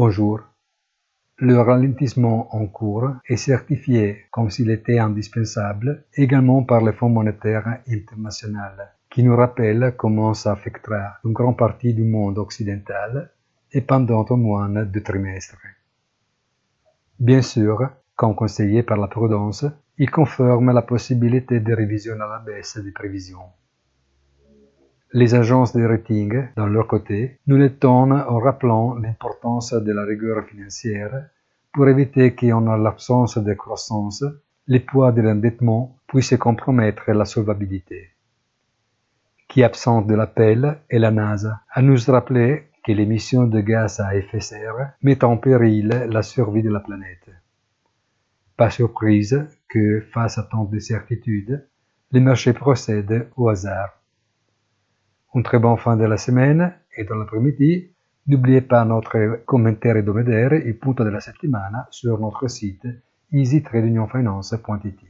Bonjour. Le ralentissement en cours est certifié comme s'il était indispensable également par le Fonds monétaire international, qui nous rappelle comment ça affectera une grande partie du monde occidental et pendant au moins deux trimestres. Bien sûr, comme conseillé par la prudence, il confirme la possibilité de révision à la baisse des prévisions. Les agences de rating, dans leur côté, nous l'étonnent en rappelant l'importance de la rigueur financière pour éviter qu'en l'absence de croissance, le poids de l'endettement puisse compromettre la solvabilité. Qui absente de l'appel est la NASA, à nous rappeler que l'émission de gaz à effet de serre met en péril la survie de la planète. Pas surprise que, face à tant de certitudes, les marchés procèdent au hasard. Une très bonne fin de la semaine et dans l'après-midi, n'oubliez pas notre commentaire hebdomadaire et punto della settimana sur notre site easytradeunionfinance.it.